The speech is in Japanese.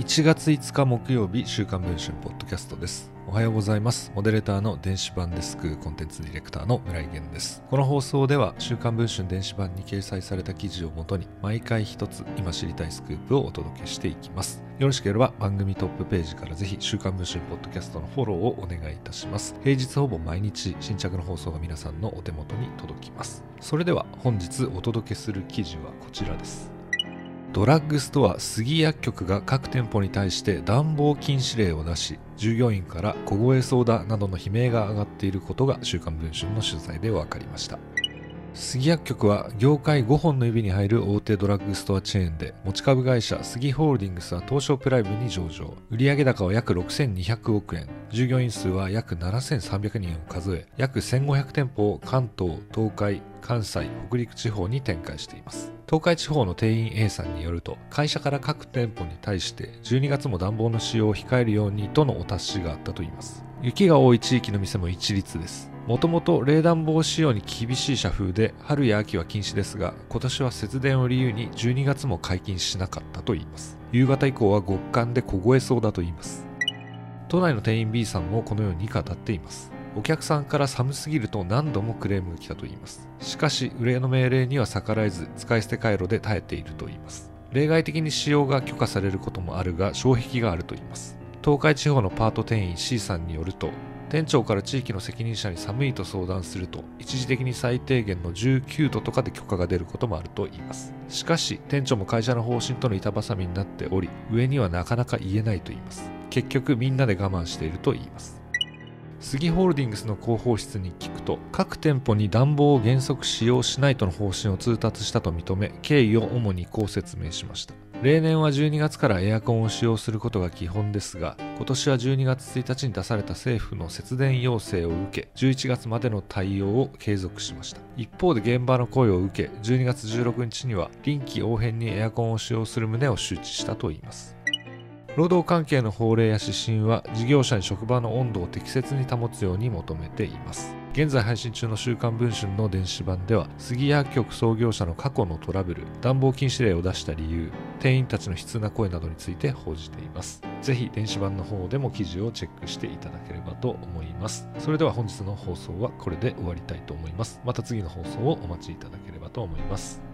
1月5日木曜日週刊文春ポッドキャストです。おはようございます。モデレーターの電子版デスクコンテンツディレクターの村井源です。この放送では週刊文春電子版に掲載された記事をもとに毎回一つ今知りたいスクープをお届けしていきます。よろしければ番組トップページからぜひ週刊文春ポッドキャストのフォローをお願いいたします。平日ほぼ毎日新着の放送が皆さんのお手元に届きます。それでは本日お届けする記事はこちらです。ドラッグストア杉薬局が各店舗に対して暖房禁止令を出し従業員から凍えそうだなどの悲鳴が上がっていることが週刊文春の取材で分かりました。杉薬局は業界5本の指に入る大手ドラッグストアチェーンで持ち株会社杉ホールディングスは東証プライムに上場。売上高は約6200億円。従業員数は約7300人を数え約1500店舗を関東東海関西北陸地方に展開しています。東海地方の店員 A さんによると会社から各店舗に対して12月も暖房の使用を控えるようにとのお達しがあったといいます。雪が多い地域の店も一律です。もともと冷暖房使用に厳しい社風で春や秋は禁止ですが今年は節電を理由に12月も解禁しなかったといいます。夕方以降は極寒で凍えそうだと言います。都内の店員 B さんもこのように語っています。お客さんから寒すぎると何度もクレームが来たと言います。しかし売れの命令には逆らえず使い捨て回路で耐えていると言います。例外的に使用が許可されることもあるが障壁があると言います。東海地方のパート店員 C さんによると店長から地域の責任者に寒いと相談すると一時的に最低限の19度とかで許可が出ることもあると言います。しかし店長も会社の方針との板挟みになっており上にはなかなか言えないと言います。結局みんなで我慢していると言います。杉ホールディングスの広報室に聞くと各店舗に暖房を原則使用しないとの方針を通達したと認め経緯を主にこう説明しました。例年は12月からエアコンを使用することが基本ですが今年は12月1日に出された政府の節電要請を受け11月までの対応を継続しました。一方で現場の声を受け12月16日には臨機応変にエアコンを使用する旨を周知したといいます。労働関係の法令や指針は事業者に職場の温度を適切に保つように求めています。現在配信中の週刊文春の電子版では杉薬局創業者の過去のトラブル暖房禁止令を出した理由店員たちの悲痛な声などについて報じています。ぜひ電子版の方でも記事をチェックしていただければと思います。それでは本日の放送はこれで終わりたいと思います。また次の放送をお待ちいただければと思います。